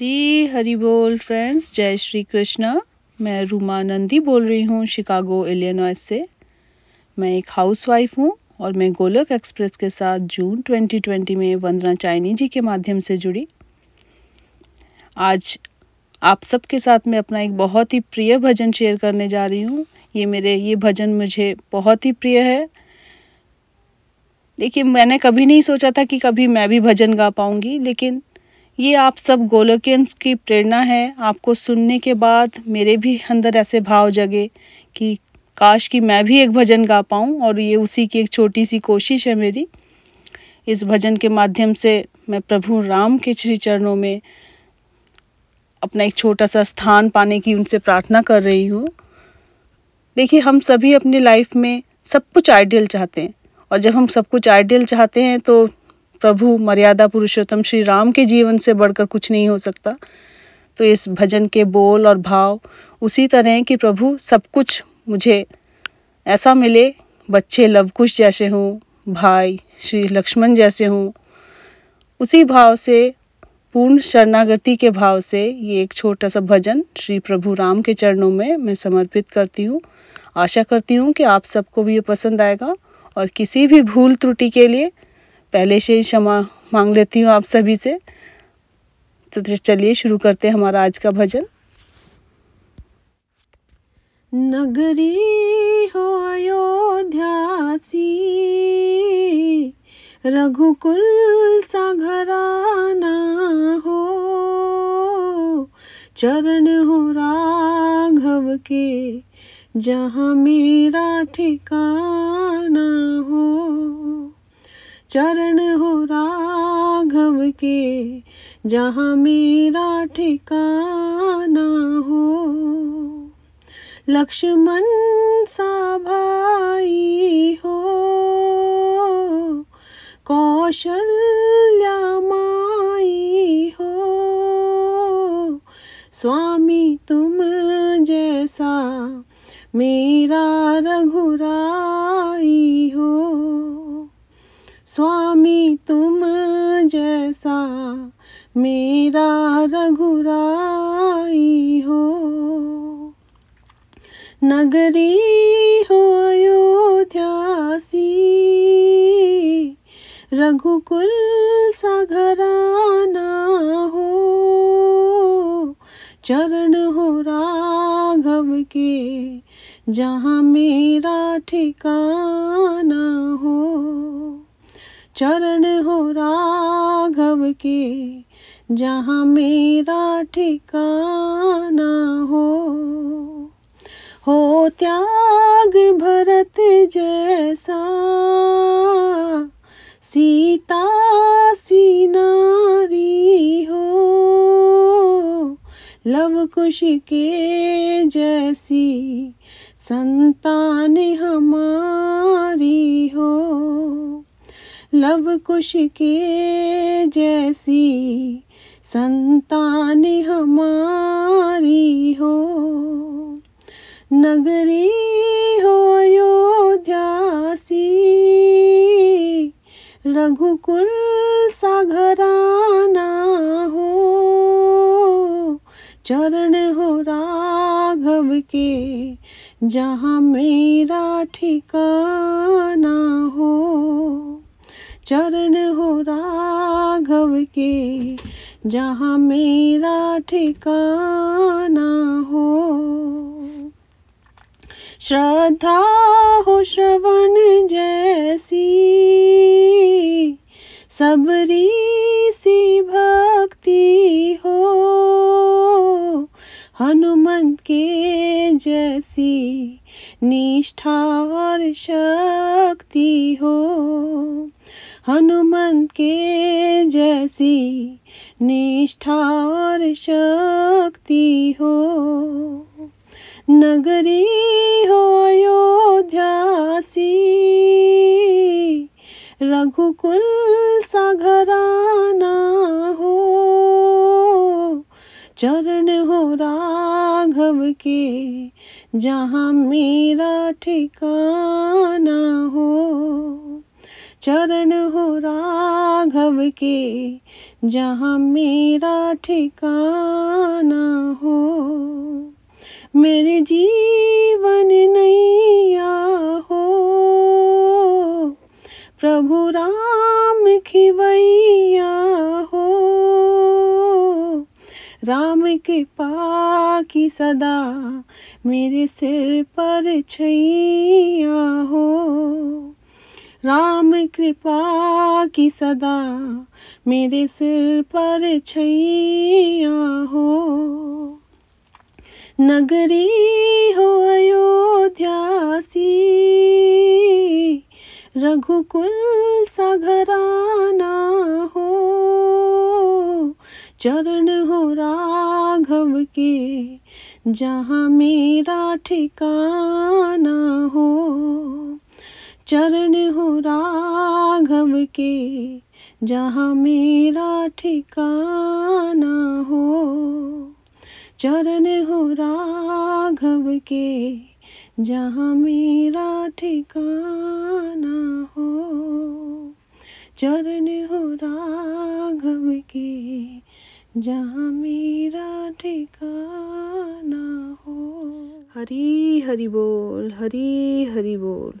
हरी हरी बोल फ्रेंड्स जय श्री कृष्णा। मैं रूमा नंदी बोल रही हूँ शिकागो इलियनॉइस से। मैं एक हाउसवाइफ हूँ और मैं गोलक एक्सप्रेस के साथ जून 2020 में वंदना चाइनी जी के माध्यम से जुड़ी। आज आप सबके साथ मैं अपना एक बहुत ही प्रिय भजन शेयर करने जा रही हूँ। ये मेरे, ये भजन मुझे बहुत ही प्रिय है। देखिए, मैंने कभी नहीं सोचा था कि कभी मैं भी भजन गा पाऊँगी, लेकिन ये आप सब गोलोकियंस की प्रेरणा है। आपको सुनने के बाद मेरे भी अंदर ऐसे भाव जगे कि काश कि मैं भी एक भजन गा पाऊँ और ये उसी की एक छोटी सी कोशिश है मेरी। इस भजन के माध्यम से मैं प्रभु राम के श्री चरणों में अपना एक छोटा सा स्थान पाने की उनसे प्रार्थना कर रही हूँ। देखिए, हम सभी अपनी लाइफ में सब कुछ आइडियल चाहते हैं और जब हम सब कुछ आइडियल चाहते हैं तो प्रभु, मर्यादा पुरुषोत्तम श्री राम के जीवन से बढ़कर कुछ नहीं हो सकता। तो इस भजन के बोल और भाव उसी तरह कि प्रभु, सब कुछ मुझे ऐसा मिले, बच्चे लवकुश जैसे हों, भाई श्री लक्ष्मण जैसे हों। उसी भाव से, पूर्ण शरणागति के भाव से ये एक छोटा सा भजन श्री प्रभु राम के चरणों में मैं समर्पित करती हूँ। आशा करती हूँ कि आप सबको भी ये पसंद आएगा और किसी भी भूल त्रुटि के लिए पहले से ही क्षमा मांग लेती हूँ आप सभी से। तो चलिए, शुरू करते हैं हमारा आज का भजन। नगरी हो अयोध्यासी रघुकुल सा घराना हो, चरण हो राघव के, जहाँ मेरा ठिकाना हो। चरण हो राघव के, जहाँ मेरा ठिकाना हो। लक्ष्मण सा भाई हो, कौशल्या माई हो। स्वामी तुम जैसा मेरा रघुराई स्वामी तुम जैसा मेरा रघुराई हो। नगरी हो अयोध्यासी रघुकुल सा घराना हो। चरण हो राघव के, जहाँ मेरा ठिकाना हो। चरण हो राघव के, जहाँ मेरा ठिकाना हो। हो त्याग भरत जैसा, सीता सी नारी हो। लव कुश के जैसी संतान हमारी लव कुश के जैसी संतान हमारी हो। नगरी हो अयोध्यासी रघुकुल सा घराना हो। चरण हो राघव के, जहाँ मेरा ठिकाना हो। चरण हो राघव के, जहाँ मेरा ठिकाना हो। श्रद्धा हो श्रवण जैसी सबरी सी भक्ति हो। हनुमंत के जैसी निष्ठा और शक्ति हो। हनुमंत के जैसी निष्ठा और शक्ति हो। नगरी हो अयोध्यासी रघुकुल सा घराना हो। चरण हो राघव के, जहाँ मेरा ठिकाना हो। चरण हो राघव के, जहाँ मेरा ठिकाना हो। मेरे जीवन नैया हो। प्रभु राम खिवैया हो। राम कृपा की सदा मेरे सिर पर छैया हो। राम कृपा की सदा मेरे सिर पर छैया हो। नगरी हो अयोध्यासी रघुकुल सा घराना हो। चरण हो राघव के, जहाँ मेरा ठिकाना हो। चरण हो राघव के, जहाँ मेरा ठिकाना हो। चरण हो राघव के, जहाँ मेरा ठिकाना हो। चरण हो राघव के, जहाँ मेरा ठिकाना हो। हरी हरि बोल, हरी हरि बोल।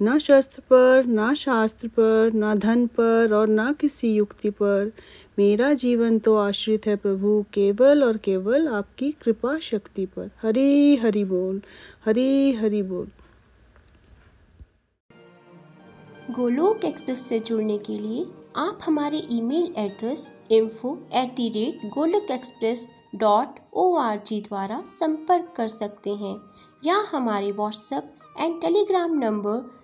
न शस्त्र पर, ना शास्त्र पर, ना धन पर और ना किसी युक्ति पर। मेरा जीवन तो आश्रित है प्रभु, केवल और केवल आपकी कृपा शक्ति पर। हरी, हरि बोल, हरी, हरि बोल। गोलोक एक्सप्रेस से जुड़ने के लिए आप हमारे email address info at the rate Golok express dot O R G द्वारा संपर्क कर सकते हैं या हमारे WhatsApp and Telegram number